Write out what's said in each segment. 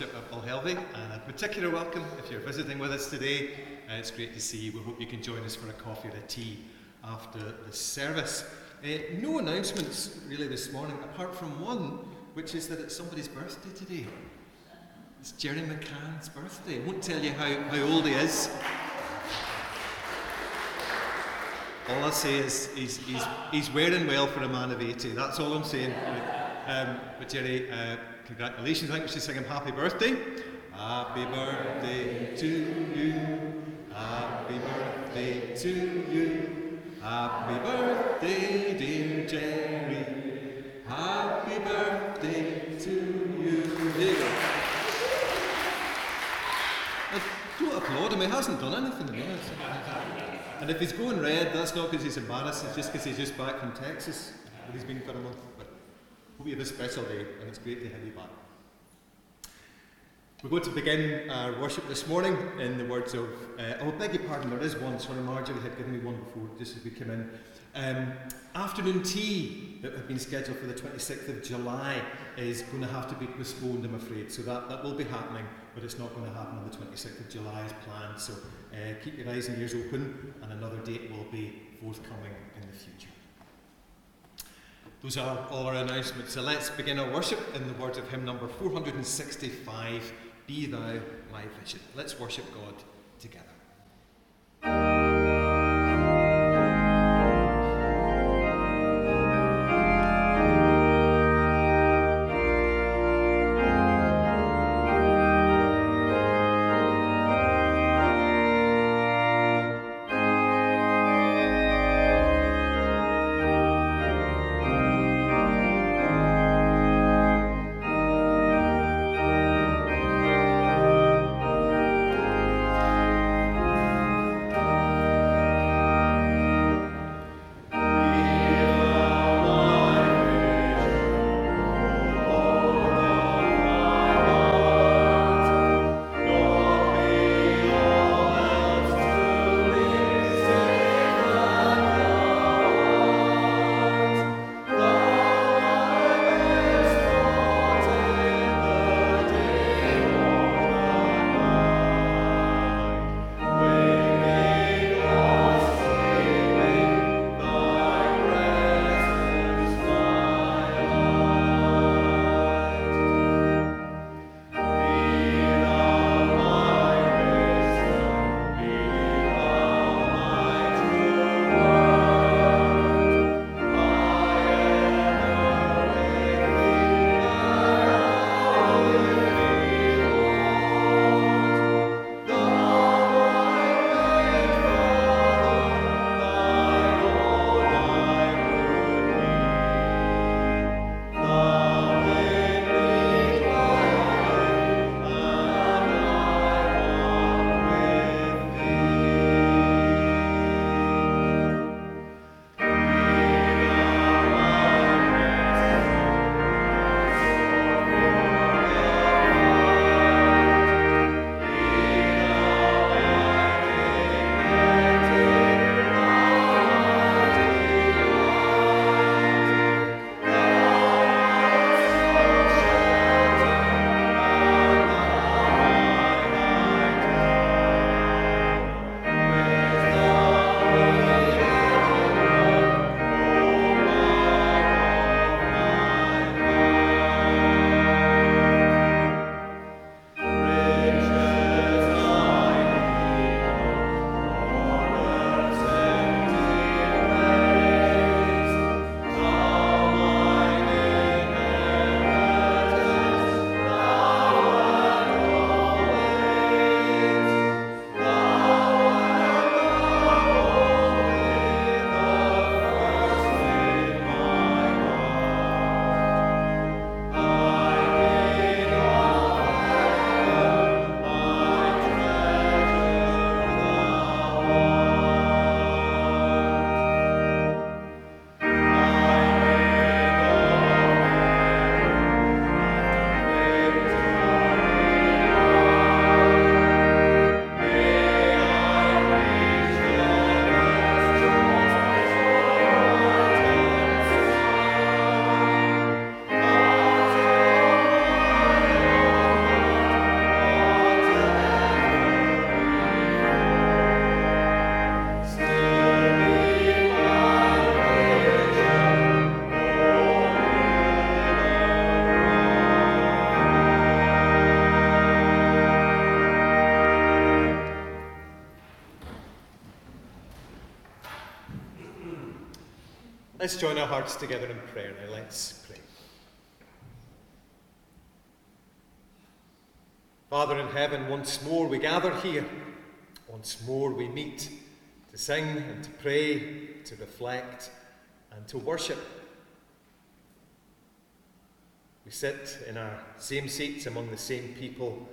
to worship at and a particular welcome if you're visiting with us today. Uh, it's great to see you. We hope you can join us for a coffee or a tea after the service. Uh, no announcements really this morning, apart from one, which is that it's somebody's birthday today. It's Jerry McCann's birthday. I won't tell you how, how old he is. All I'll say is he's, he's, he's wearing well for a man of 80. That's all I'm saying. Um, but Jerry, uh, congratulations. I think we should sing him happy birthday. Happy birthday to you. Happy birthday to you. Happy birthday, dear Jerry. Happy birthday to you. Don't applaud him, he hasn't done anything to me. And if he's going red, that's not because he's embarrassed, it's just because he's just back from Texas, he's been for a month. Hope you have a special day, and it's great to have you back. We're going to begin our worship this morning in the words of, uh, oh, beg your pardon, there is one. Sorry, Marjorie had given me one before, just as we came in. Um, afternoon tea that had been scheduled for the 26th of July is going to have to be postponed, I'm afraid. So that, that will be happening, but it's not going to happen on the 26th of July as planned. So uh, keep your eyes and ears open, and another date will be forthcoming in the future. Those are all our announcements. So let's begin our worship in the words of hymn number 465 Be Thou My Vision. Let's worship God together. Let's join our hearts together in prayer now. Let's pray. Father in heaven, once more we gather here. Once more we meet to sing and to pray, to reflect and to worship. We sit in our same seats among the same people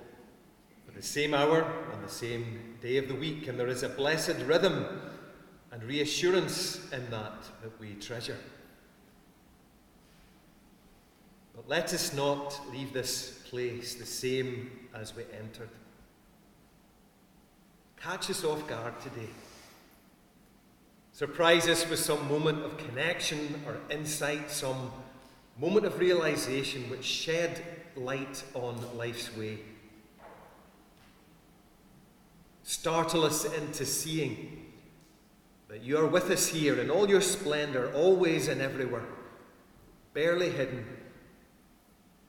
at the same hour on the same day of the week, and there is a blessed rhythm and reassurance in that that we treasure. But let us not leave this place the same as we entered. Catch us off guard today. Surprise us with some moment of connection or insight, some moment of realization which shed light on life's way. Startle us into seeing that you are with us here in all your splendor, always and everywhere, barely hidden,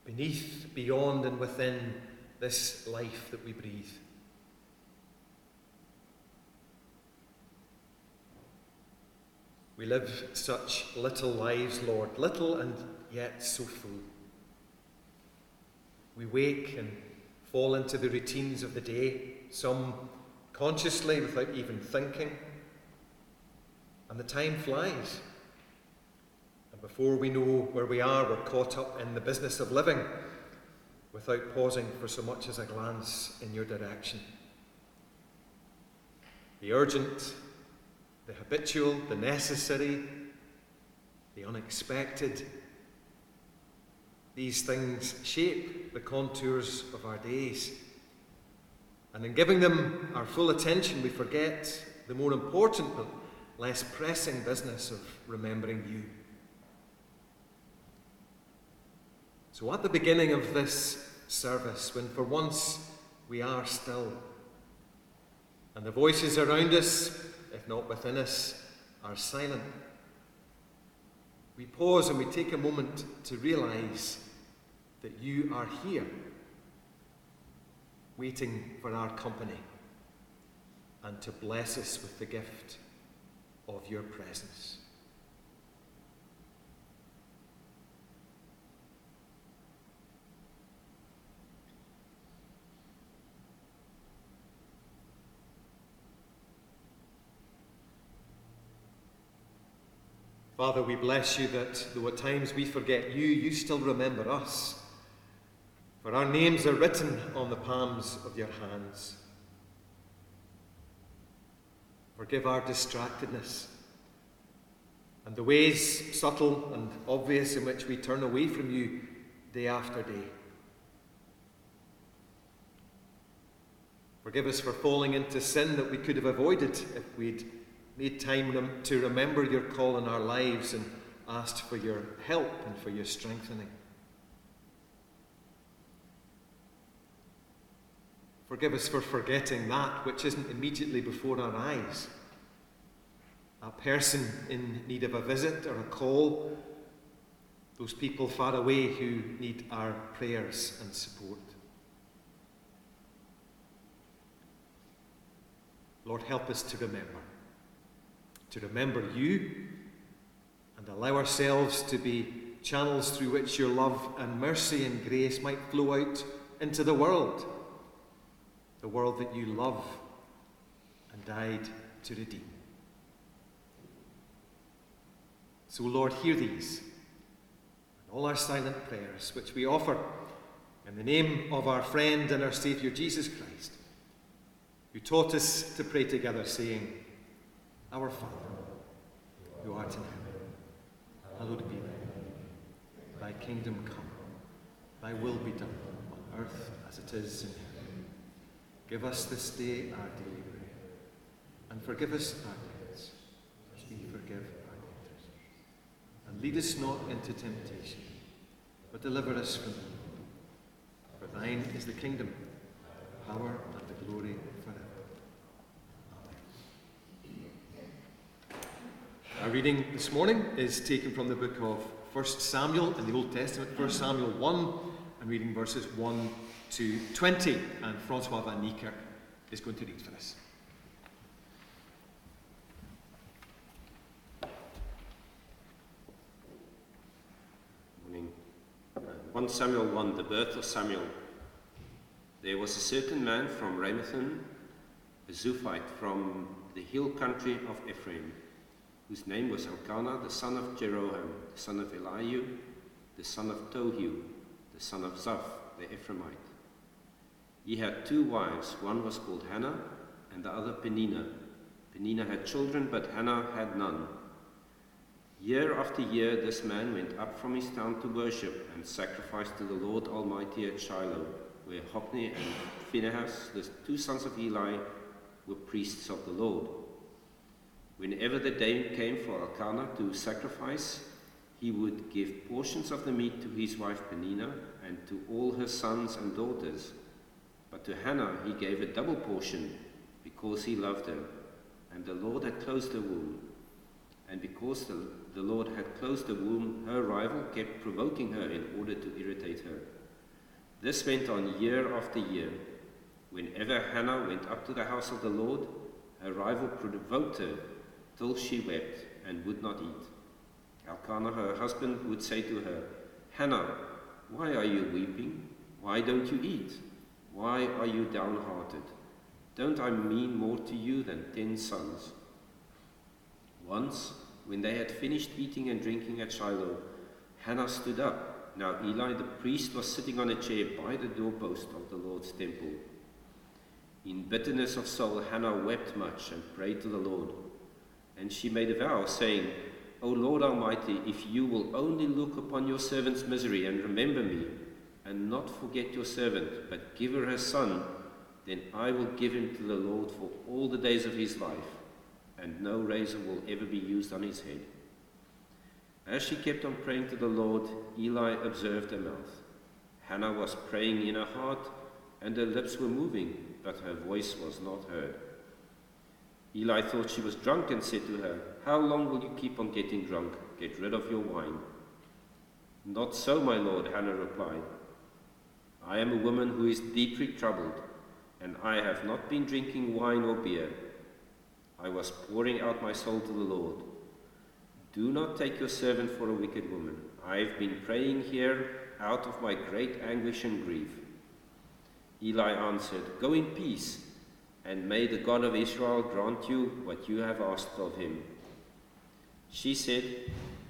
beneath, beyond, and within this life that we breathe. We live such little lives, Lord, little and yet so full. We wake and fall into the routines of the day, some consciously without even thinking and the time flies. And before we know where we are, we're caught up in the business of living without pausing for so much as a glance in your direction. The urgent, the habitual, the necessary, the unexpected, these things shape the contours of our days. And in giving them our full attention, we forget the more important less pressing business of remembering you. So, at the beginning of this service, when for once we are still, and the voices around us, if not within us, are silent, we pause and we take a moment to realize that you are here, waiting for our company, and to bless us with the gift of your presence. Father, we bless you that though at times we forget you, you still remember us. For our names are written on the palms of your hands. Forgive our distractedness and the ways, subtle and obvious, in which we turn away from you day after day. Forgive us for falling into sin that we could have avoided if we'd made time to remember your call in our lives and asked for your help and for your strengthening. Forgive us for forgetting that which isn't immediately before our eyes. A person in need of a visit or a call, those people far away who need our prayers and support. Lord, help us to remember. To remember you and allow ourselves to be channels through which your love and mercy and grace might flow out into the world the world that you love and died to redeem. So, Lord, hear these and all our silent prayers, which we offer in the name of our friend and our Saviour Jesus Christ, who taught us to pray together, saying, Our Father, who art in heaven, hallowed be thy name. Thy kingdom come, thy will be done on earth as it is in heaven. Give us this day our daily bread, and forgive us our debts, as we forgive our debtors. And lead us not into temptation, but deliver us from evil. For thine is the kingdom, the power, and the glory forever. Amen. Our reading this morning is taken from the book of 1 Samuel in the Old Testament, 1 Samuel 1, and reading verses 1 to 20, and Francois van Niekerk is going to read for us. Morning. Uh, 1 Samuel 1, the birth of Samuel. There was a certain man from Ramathaim, a Zuphite from the hill country of Ephraim, whose name was Elkanah, the son of Jeroham, the son of Elihu, the son of Tohu, the son of Zuph, the Ephraimite he had two wives, one was called Hannah, and the other Peninnah. Peninnah had children, but Hannah had none. Year after year, this man went up from his town to worship and sacrifice to the Lord Almighty at Shiloh, where Hophni and Phinehas, the two sons of Eli, were priests of the Lord. Whenever the day came for Elkanah to sacrifice, he would give portions of the meat to his wife Peninnah and to all her sons and daughters. But to Hannah he gave a double portion because he loved her, and the Lord had closed her womb. And because the, the Lord had closed the womb, her rival kept provoking her in order to irritate her. This went on year after year. Whenever Hannah went up to the house of the Lord, her rival provoked her till she wept and would not eat. Elkanah, her husband, would say to her, Hannah, why are you weeping? Why don't you eat? Why are you downhearted? Don't I mean more to you than ten sons? Once, when they had finished eating and drinking at Shiloh, Hannah stood up. Now Eli the priest was sitting on a chair by the doorpost of the Lord's temple. In bitterness of soul, Hannah wept much and prayed to the Lord. And she made a vow, saying, O Lord Almighty, if you will only look upon your servant's misery and remember me, and not forget your servant, but give her a son, then I will give him to the Lord for all the days of his life, and no razor will ever be used on his head. As she kept on praying to the Lord, Eli observed her mouth. Hannah was praying in her heart, and her lips were moving, but her voice was not heard. Eli thought she was drunk and said to her, How long will you keep on getting drunk? Get rid of your wine. Not so, my lord, Hannah replied. I am a woman who is deeply troubled, and I have not been drinking wine or beer. I was pouring out my soul to the Lord. Do not take your servant for a wicked woman. I have been praying here out of my great anguish and grief. Eli answered, Go in peace, and may the God of Israel grant you what you have asked of him. She said,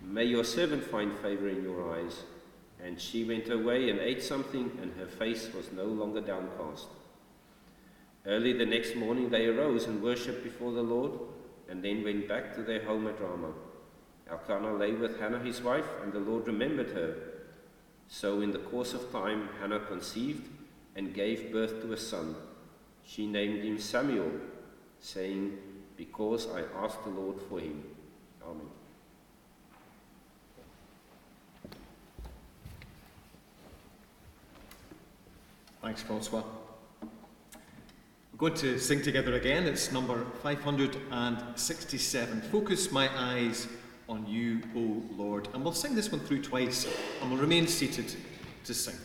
May your servant find favor in your eyes. And she went away and ate something, and her face was no longer downcast. Early the next morning they arose and worshipped before the Lord, and then went back to their home at Ramah. Elkanah lay with Hannah his wife, and the Lord remembered her. So in the course of time Hannah conceived and gave birth to a son. She named him Samuel, saying, Because I asked the Lord for him. Amen. Thanks, Francois. We're going to sing together again. It's number 567. Focus my eyes on you, O Lord. And we'll sing this one through twice, and we'll remain seated to sing.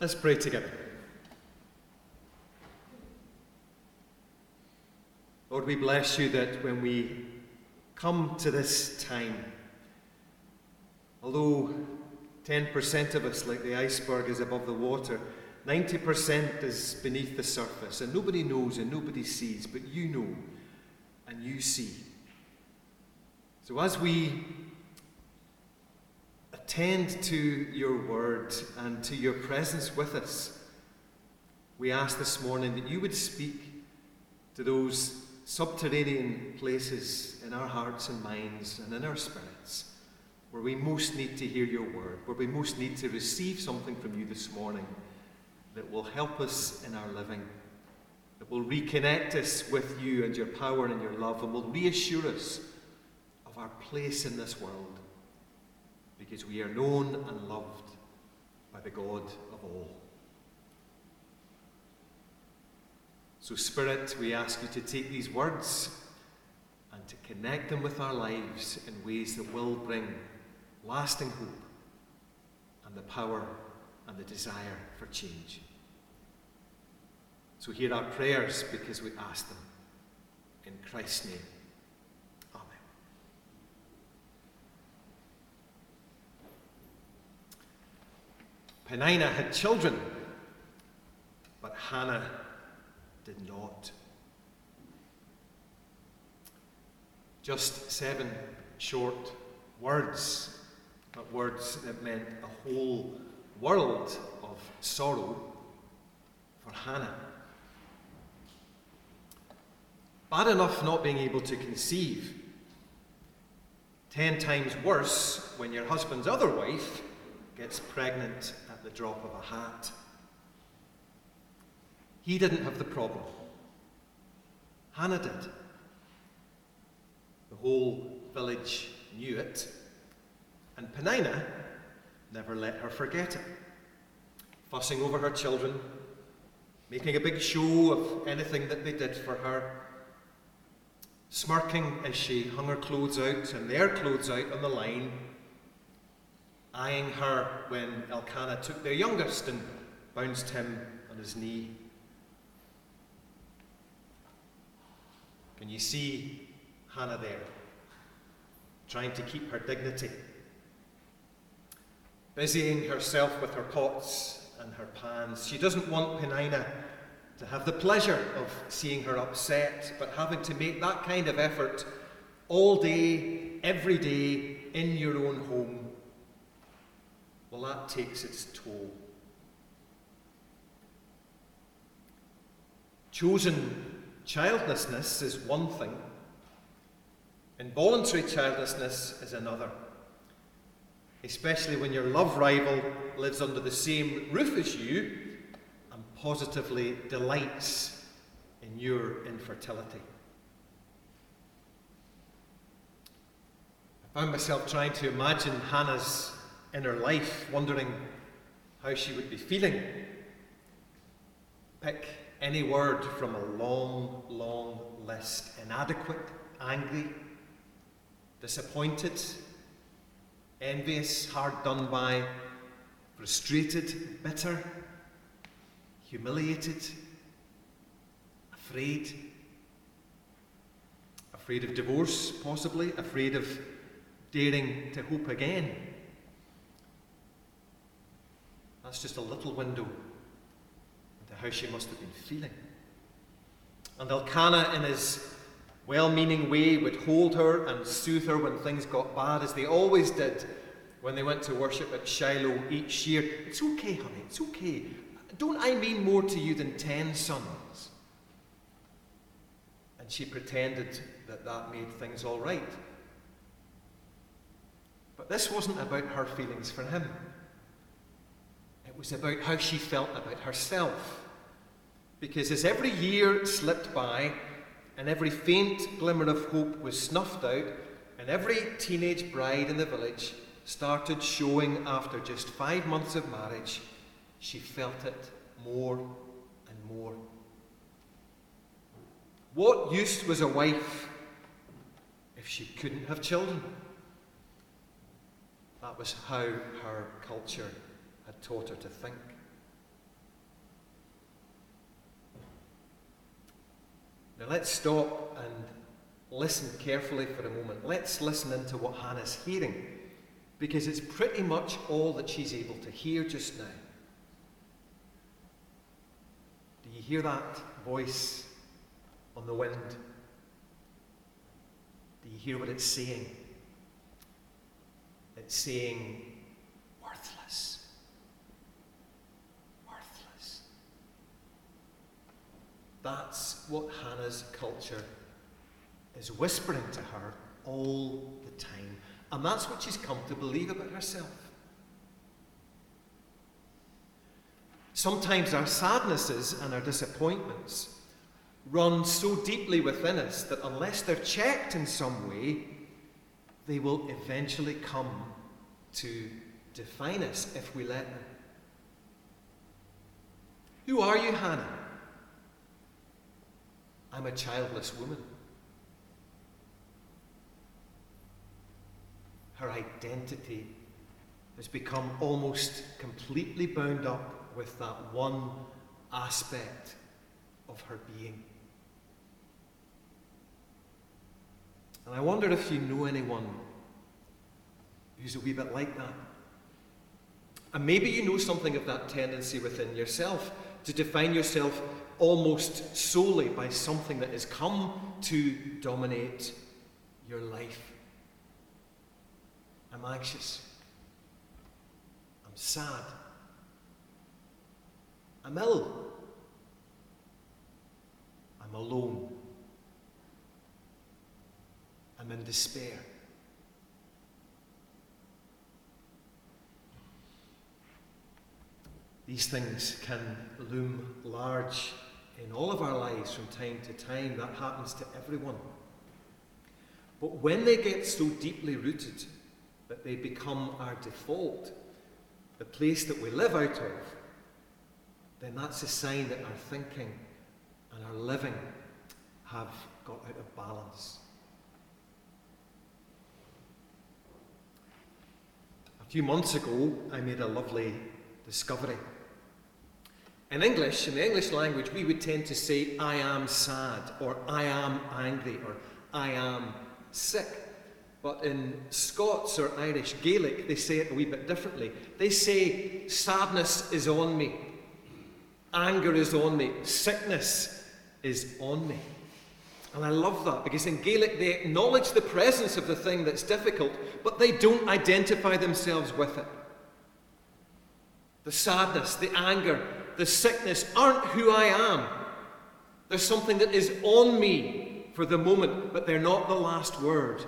Let's pray together. Lord, we bless you that when we come to this time, although 10% of us, like the iceberg, is above the water, 90% is beneath the surface, and nobody knows and nobody sees, but you know and you see. So as we attend to your word and to your presence with us, we ask this morning that you would speak to those subterranean places in our hearts and minds and in our spirits where we most need to hear your word, where we most need to receive something from you this morning that will help us in our living, that will reconnect us with you and your power and your love, and will reassure us of our place in this world because we are known and loved by the God of all. So, Spirit, we ask you to take these words and to connect them with our lives in ways that will bring lasting hope and the power and the desire for change. So, hear our prayers because we ask them in Christ's name. Peninnah had children, but Hannah did not. Just seven short words, but words that meant a whole world of sorrow for Hannah. Bad enough not being able to conceive. Ten times worse when your husband's other wife gets pregnant at the drop of a hat. He didn't have the problem. Hannah did. The whole village knew it, and Peninnah never let her forget it. Fussing over her children, making a big show of anything that they did for her, smirking as she hung her clothes out and their clothes out on the line eyeing her when Elkanah took their youngest and bounced him on his knee. Can you see Hannah there, trying to keep her dignity? Busying herself with her pots and her pans. She doesn't want Peninnah to have the pleasure of seeing her upset, but having to make that kind of effort all day, every day, in your own home well, that takes its toll. Chosen childlessness is one thing, involuntary childlessness is another. Especially when your love rival lives under the same roof as you and positively delights in your infertility. I found myself trying to imagine Hannah's in her life, wondering how she would be feeling. Pick any word from a long, long list inadequate, angry, disappointed, envious, hard done by, frustrated, bitter, humiliated, afraid. Afraid of divorce, possibly, afraid of daring to hope again. That's just a little window into how she must have been feeling. And Elkanah, in his well meaning way, would hold her and soothe her when things got bad, as they always did when they went to worship at Shiloh each year. It's okay, honey, it's okay. Don't I mean more to you than ten sons? And she pretended that that made things all right. But this wasn't about her feelings for him was about how she felt about herself. Because as every year slipped by and every faint glimmer of hope was snuffed out, and every teenage bride in the village started showing after just five months of marriage, she felt it more and more. What use was a wife if she couldn't have children? That was how her culture taught her to think. Now let's stop and listen carefully for a moment. Let's listen into what Hannah's hearing, because it's pretty much all that she's able to hear just now. Do you hear that voice on the wind? Do you hear what it's saying? It's saying, That's what Hannah's culture is whispering to her all the time. And that's what she's come to believe about herself. Sometimes our sadnesses and our disappointments run so deeply within us that unless they're checked in some way, they will eventually come to define us if we let them. Who are you, Hannah? I'm a childless woman. Her identity has become almost completely bound up with that one aspect of her being. And I wonder if you know anyone who's a wee bit like that. And maybe you know something of that tendency within yourself to define yourself almost solely by something that has come to dominate your life. I'm anxious. I'm sad. I'm ill. I'm alone. I'm in despair. These things can loom large in all of our lives from time to time. That happens to everyone. But when they get so deeply rooted that they become our default, the place that we live out of, then that's a sign that our thinking and our living have got out of balance. A few months ago, I made a lovely discovery. In English, in the English language, we would tend to say, I am sad, or I am angry, or I am sick. But in Scots or Irish Gaelic, they say it a wee bit differently. They say, sadness is on me, anger is on me, sickness is on me. And I love that because in Gaelic they acknowledge the presence of the thing that's difficult, but they don't identify themselves with it. The sadness, the anger, the sickness aren't who I am. There's something that is on me for the moment, but they're not the last word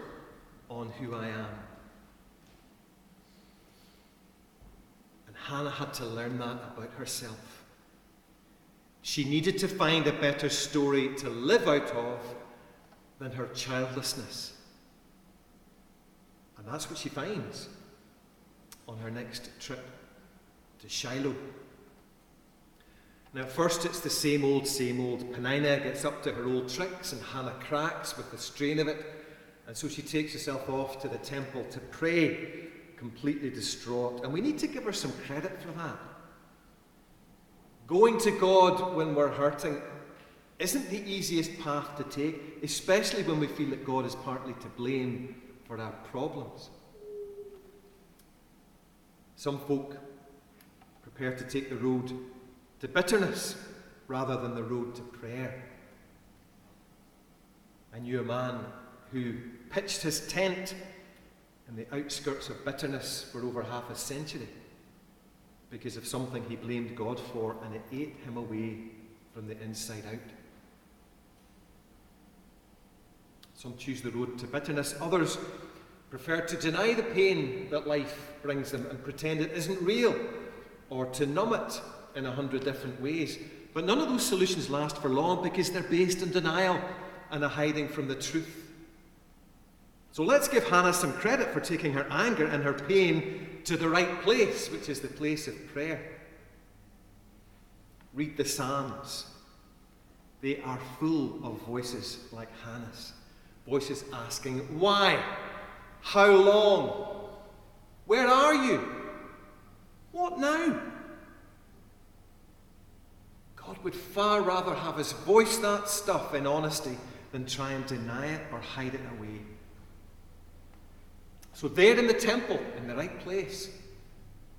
on who I am. And Hannah had to learn that about herself. She needed to find a better story to live out of than her childlessness. And that's what she finds on her next trip to Shiloh. Now, first it's the same old, same old. Peninnah gets up to her old tricks, and Hannah cracks with the strain of it. And so she takes herself off to the temple to pray, completely distraught. And we need to give her some credit for that. Going to God when we're hurting isn't the easiest path to take, especially when we feel that God is partly to blame for our problems. Some folk prepare to take the road to bitterness rather than the road to prayer. I knew a man who pitched his tent in the outskirts of bitterness for over half a century because of something he blamed God for, and it ate him away from the inside out. Some choose the road to bitterness, others prefer to deny the pain that life brings them and pretend it isn't real, or to numb it in a hundred different ways. But none of those solutions last for long because they're based in denial and a hiding from the truth. So let's give Hannah some credit for taking her anger and her pain to the right place, which is the place of prayer. Read the Psalms. They are full of voices like Hannah's. Voices asking, Why? How long? Where are you? What now? God would far rather have us voice that stuff in honesty than try and deny it or hide it away. So, there in the temple, in the right place,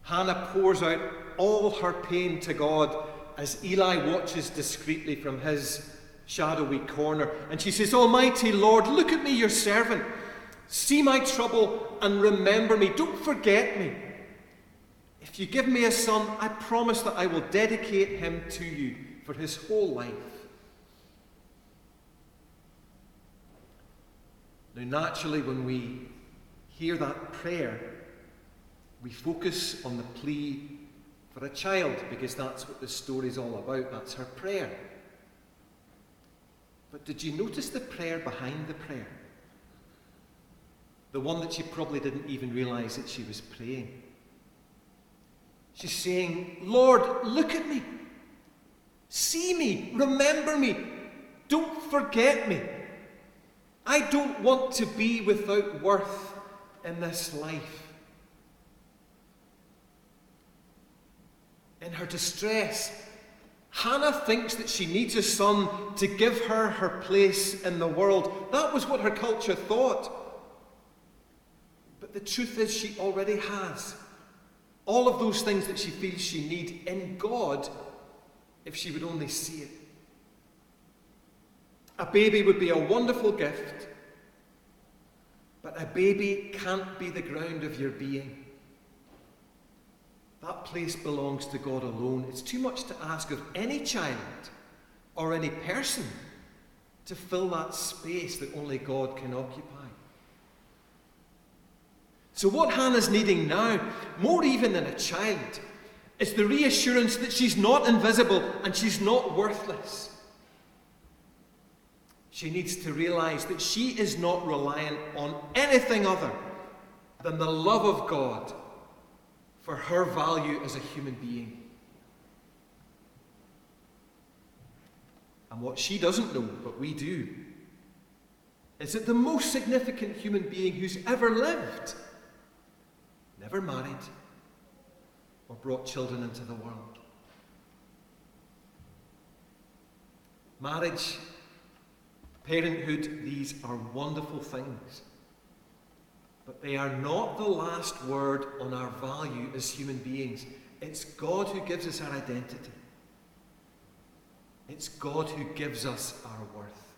Hannah pours out all her pain to God as Eli watches discreetly from his shadowy corner. And she says, Almighty Lord, look at me, your servant. See my trouble and remember me. Don't forget me. If you give me a son, I promise that I will dedicate him to you for his whole life. Now, naturally, when we hear that prayer, we focus on the plea for a child because that's what the story's all about. That's her prayer. But did you notice the prayer behind the prayer? The one that she probably didn't even realize that she was praying. She's saying, Lord, look at me. See me. Remember me. Don't forget me. I don't want to be without worth in this life. in her distress, Hannah thinks that she needs a son to give her her place in the world. That was what her culture thought. But the truth is, she already has all of those things that she feels she needs in God if she would only see it. A baby would be a wonderful gift, but a baby can't be the ground of your being. That place belongs to God alone. It's too much to ask of any child or any person to fill that space that only God can occupy. So, what Hannah's needing now, more even than a child, is the reassurance that she's not invisible and she's not worthless. She needs to realize that she is not reliant on anything other than the love of God for her value as a human being. And what she doesn't know, but we do, is that the most significant human being who's ever lived never married or brought children into the world. Marriage, parenthood, these are wonderful things. But they are not the last word on our value as human beings. It's God who gives us our identity. It's God who gives us our worth.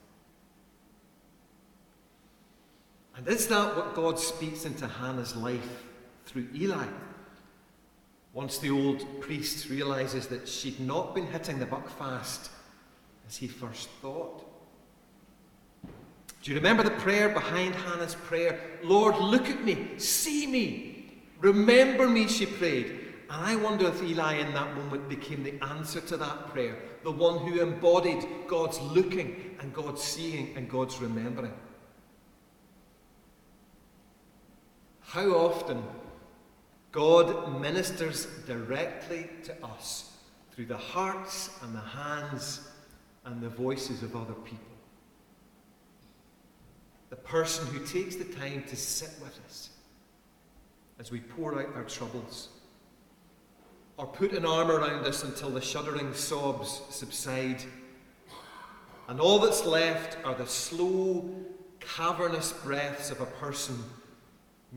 And is that what God speaks into Hannah's life through Eli? Once the old priest realizes that she'd not been hitting the Buckfast as he first thought. Do you remember the prayer behind Hannah's prayer? Lord, look at me, see me, remember me, she prayed. And I wonder if Eli in that moment became the answer to that prayer, the one who embodied God's looking and God's seeing and God's remembering. How often God ministers directly to us through the hearts and the hands and the voices of other people. The person who takes the time to sit with us as we pour out our troubles, or put an arm around us until the shuddering sobs subside, and all that's left are the slow, cavernous breaths of a person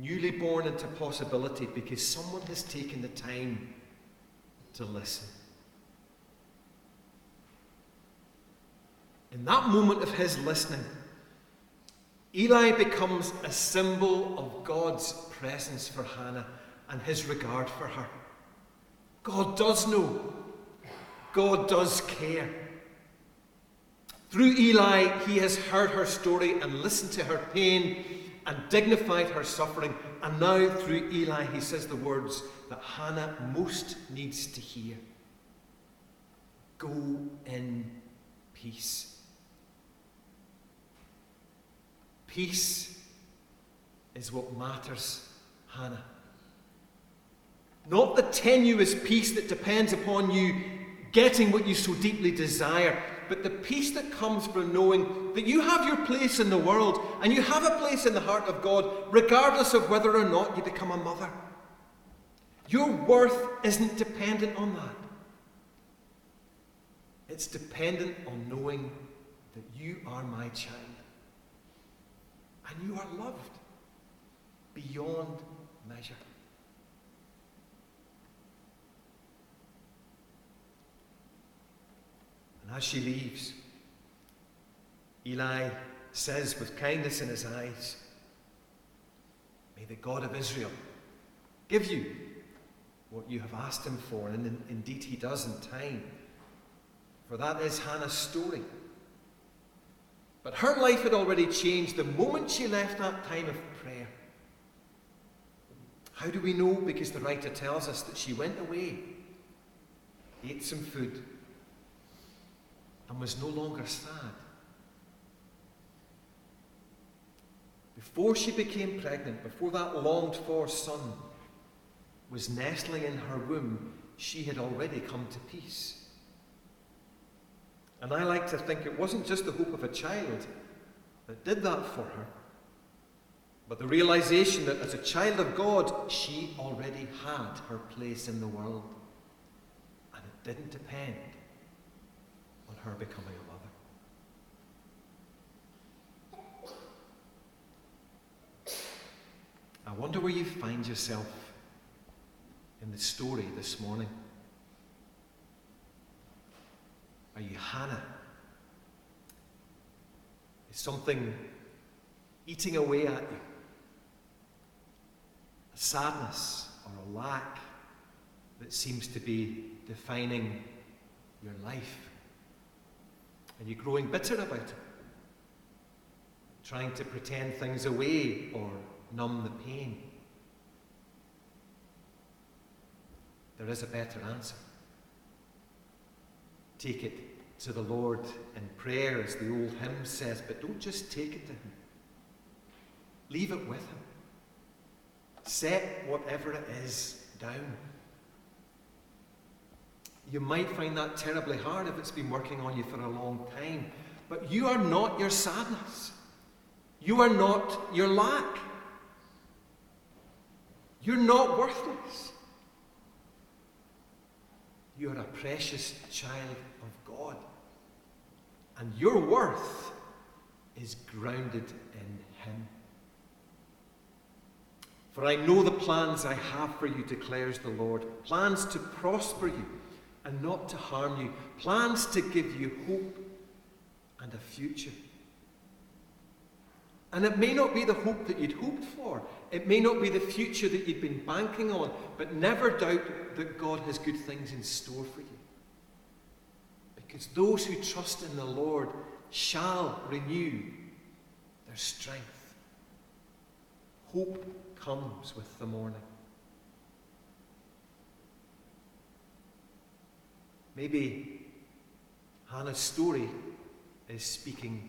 newly born into possibility because someone has taken the time to listen. In that moment of his listening, Eli becomes a symbol of God's presence for Hannah and his regard for her. God does know, God does care. Through Eli, he has heard her story and listened to her pain and dignified her suffering. And now, through Eli, he says the words that Hannah most needs to hear Go in peace. Peace is what matters, Hannah. Not the tenuous peace that depends upon you getting what you so deeply desire, but the peace that comes from knowing that you have your place in the world and you have a place in the heart of God, regardless of whether or not you become a mother. Your worth isn't dependent on that. It's dependent on knowing that you are my child. And you are loved beyond measure. And as she leaves, Eli says with kindness in his eyes, May the God of Israel give you what you have asked him for. And in, indeed, he does in time. For that is Hannah's story. But her life had already changed the moment she left that time of prayer. How do we know? Because the writer tells us that she went away, ate some food, and was no longer sad. Before she became pregnant, before that longed for son was nestling in her womb, she had already come to peace. And I like to think it wasn't just the hope of a child that did that for her, but the realization that as a child of God, she already had her place in the world. And it didn't depend on her becoming a mother. I wonder where you find yourself in the story this morning. Are you Hannah? Is something eating away at you? A sadness or a lack that seems to be defining your life? Are you're growing bitter about it? Trying to pretend things away or numb the pain? There is a better answer. Take it to the Lord in prayer, as the old hymn says, but don't just take it to Him. Leave it with Him. Set whatever it is down. You might find that terribly hard if it's been working on you for a long time, but you are not your sadness. You are not your lack. You're not worthless. You are a precious child of God. And your worth is grounded in Him. For I know the plans I have for you, declares the Lord plans to prosper you and not to harm you, plans to give you hope and a future. And it may not be the hope that you'd hoped for. It may not be the future that you'd been banking on, but never doubt that God has good things in store for you. Because those who trust in the Lord shall renew their strength. Hope comes with the morning. Maybe Hannah's story is speaking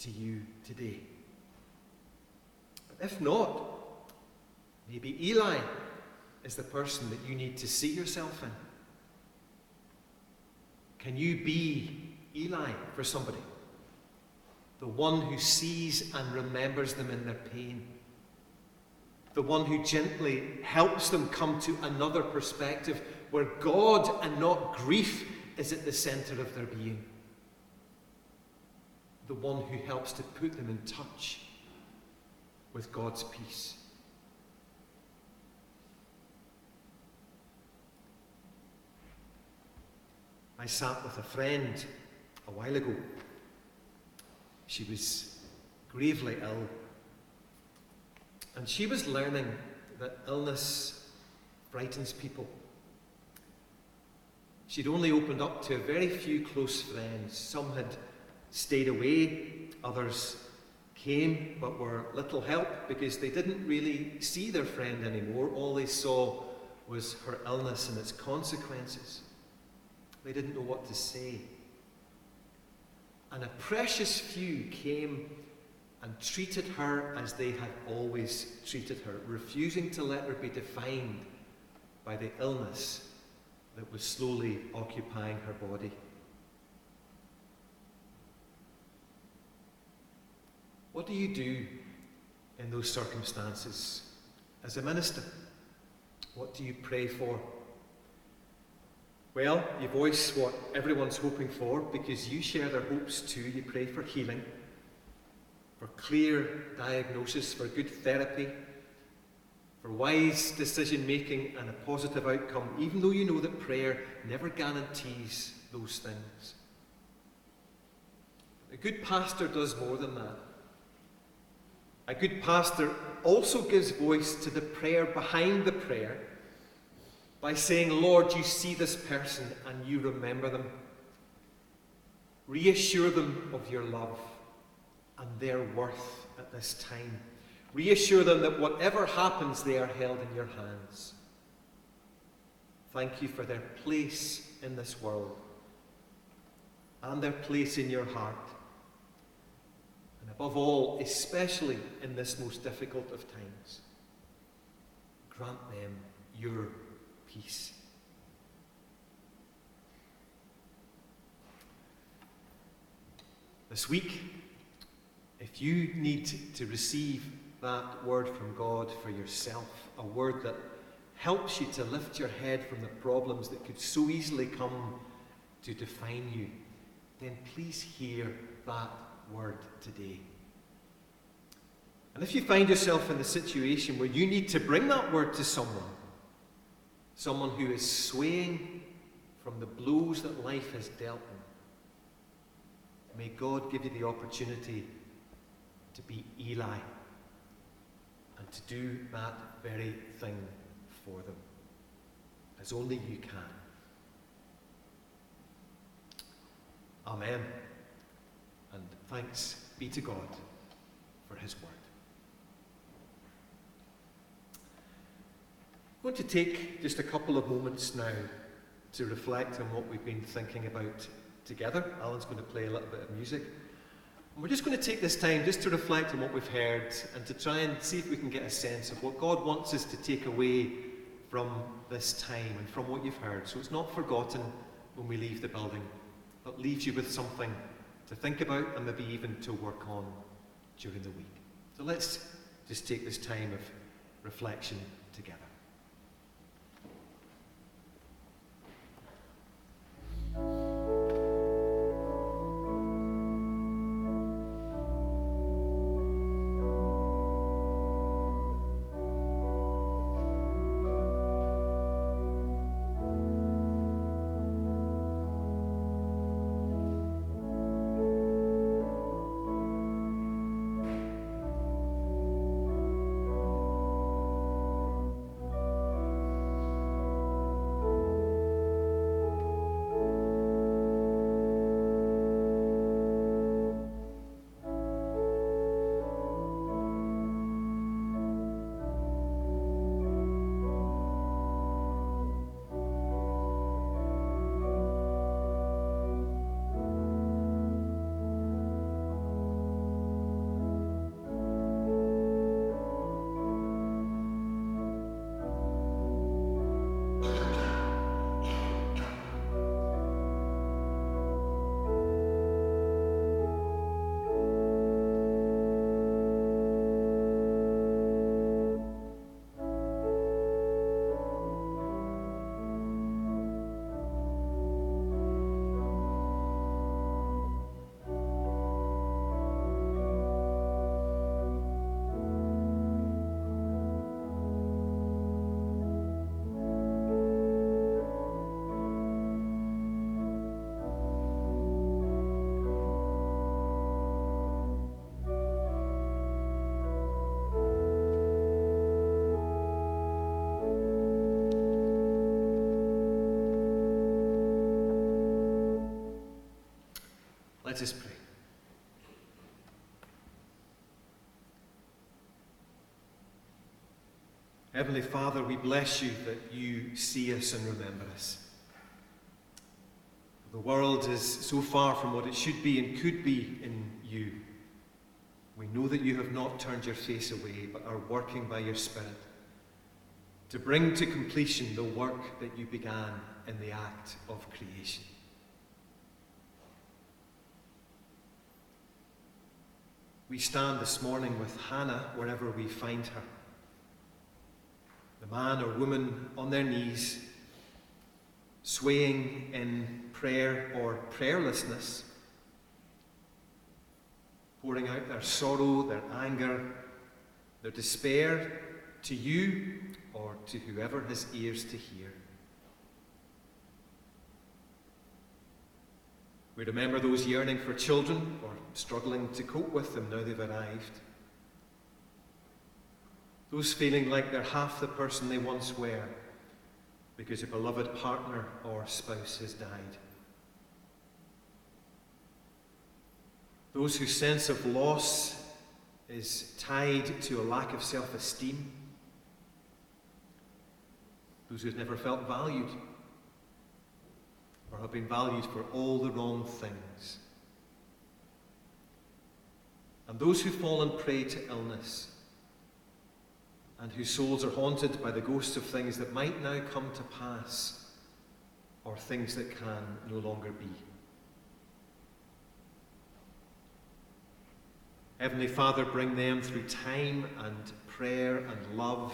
to you today. If not, maybe Eli is the person that you need to see yourself in. Can you be Eli for somebody? The one who sees and remembers them in their pain. The one who gently helps them come to another perspective where God and not grief is at the center of their being. The one who helps to put them in touch with God's peace. I sat with a friend a while ago. She was gravely ill. And she was learning that illness frightens people. She'd only opened up to a very few close friends. Some had stayed away, others came but were little help because they didn't really see their friend anymore. All they saw was her illness and its consequences. They didn't know what to say. And a precious few came and treated her as they had always treated her, refusing to let her be defined by the illness that was slowly occupying her body. What do you do in those circumstances as a minister? What do you pray for? Well, you voice what everyone's hoping for because you share their hopes too. You pray for healing, for clear diagnosis, for good therapy, for wise decision making and a positive outcome, even though you know that prayer never guarantees those things. A good pastor does more than that. A good pastor also gives voice to the prayer behind the prayer by saying, Lord, you see this person and you remember them. Reassure them of your love and their worth at this time. Reassure them that whatever happens, they are held in your hands. Thank you for their place in this world and their place in your heart. And above all, especially in this most difficult of times, grant them your peace. This week, if you need to receive that word from God for yourself, a word that helps you to lift your head from the problems that could so easily come to define you, then please hear that word today. And if you find yourself in the situation where you need to bring that word to someone, someone who is swaying from the blows that life has dealt them, may God give you the opportunity to be Eli and to do that very thing for them, as only you can. Amen. And thanks be to God for his word. I'm going to take just a couple of moments now to reflect on what we've been thinking about together. Alan's going to play a little bit of music. And we're just going to take this time just to reflect on what we've heard and to try and see if we can get a sense of what God wants us to take away from this time and from what you've heard. So it's not forgotten when we leave the building, but leaves you with something to think about and maybe even to work on during the week. So let's just take this time of reflection together. Let us pray. Heavenly Father, we bless you that you see us and remember us. The world is so far from what it should be and could be in you. We know that you have not turned your face away, but are working by your Spirit to bring to completion the work that you began in the act of creation. We stand this morning with Hannah wherever we find her. The man or woman on their knees, swaying in prayer or prayerlessness, pouring out their sorrow, their anger, their despair to you or to whoever has ears to hear. We remember those yearning for children or struggling to cope with them now they've arrived. Those feeling like they're half the person they once were because a beloved partner or spouse has died. Those whose sense of loss is tied to a lack of self esteem. Those who've never felt valued or have been valued for all the wrong things. And those who've fallen prey to illness and whose souls are haunted by the ghosts of things that might now come to pass or things that can no longer be. Heavenly Father, bring them through time and prayer and love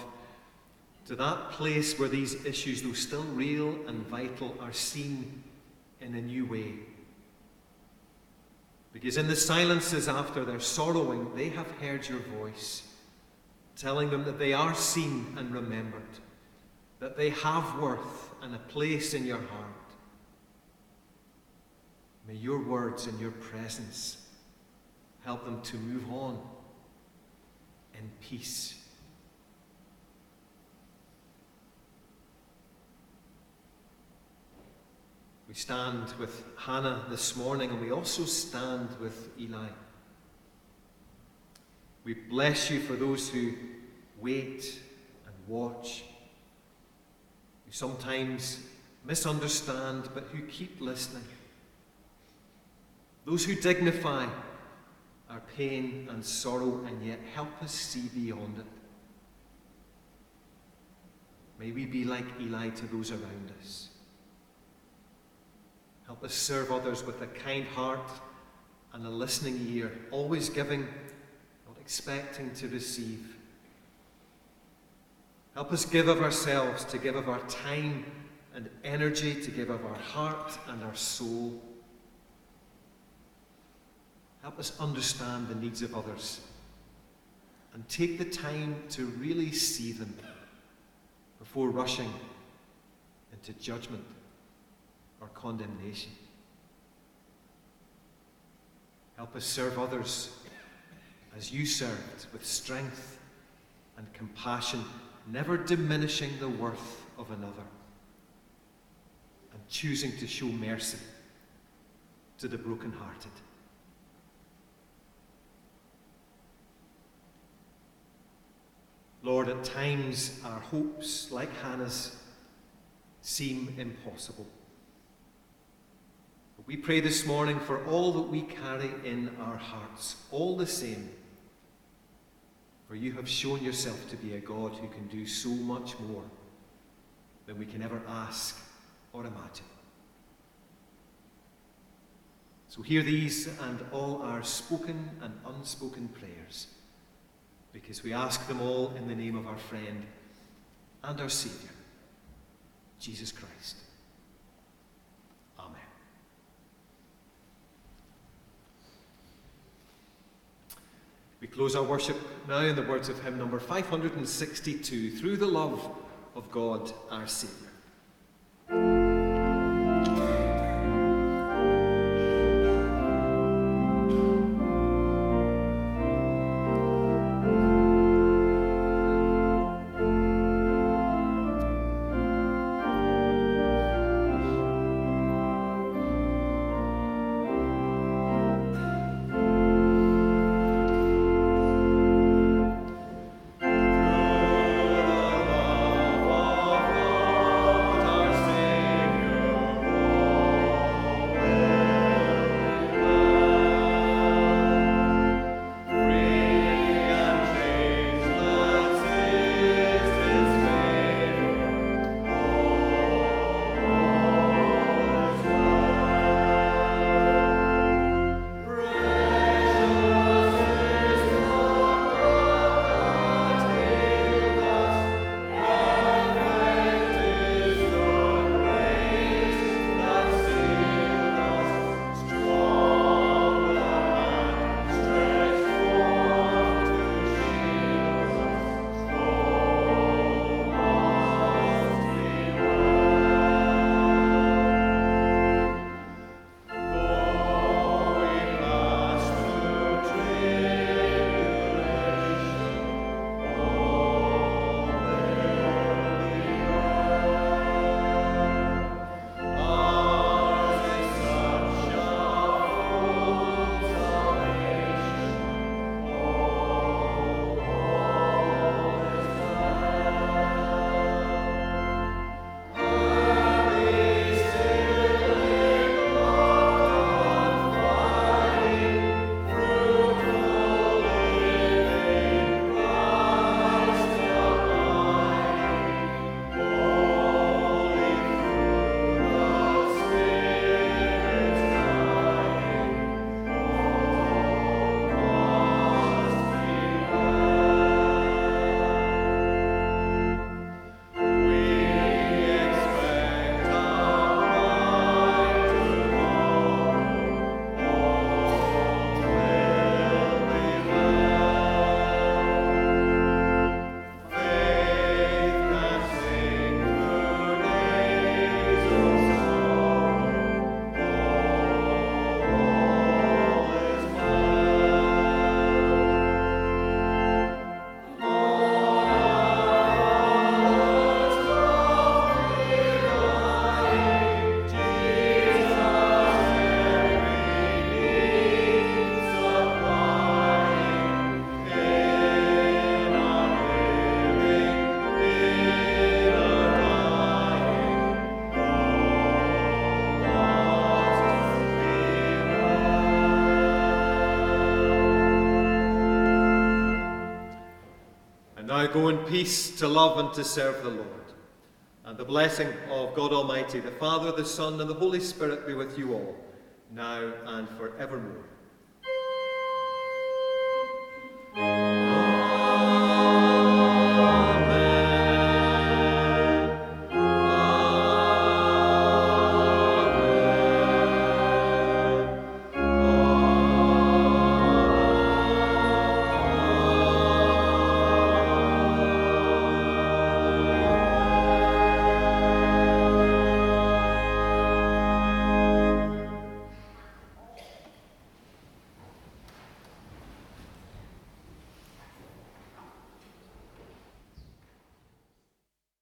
to that place where these issues, though still real and vital, are seen in a new way. Because in the silences after their sorrowing, they have heard your voice telling them that they are seen and remembered, that they have worth and a place in your heart. May your words and your presence help them to move on in peace. We stand with Hannah this morning and we also stand with Eli. We bless you for those who wait and watch, who sometimes misunderstand but who keep listening. Those who dignify our pain and sorrow and yet help us see beyond it. May we be like Eli to those around us. Help us serve others with a kind heart and a listening ear, always giving not expecting to receive. Help us give of ourselves, to give of our time and energy, to give of our heart and our soul. Help us understand the needs of others and take the time to really see them before rushing into judgment or condemnation. Help us serve others as you served with strength and compassion, never diminishing the worth of another, and choosing to show mercy to the brokenhearted. Lord, at times our hopes, like Hannah's, seem impossible. We pray this morning for all that we carry in our hearts, all the same for you have shown yourself to be a God who can do so much more than we can ever ask or imagine. So hear these and all our spoken and unspoken prayers, because we ask them all in the name of our friend and our Saviour, Jesus Christ. We close our worship now in the words of hymn number 562 Through the Love of God our Saviour. Go in peace to love and to serve the Lord. And the blessing of God Almighty, the Father, the Son, and the Holy Spirit be with you all, now and forevermore.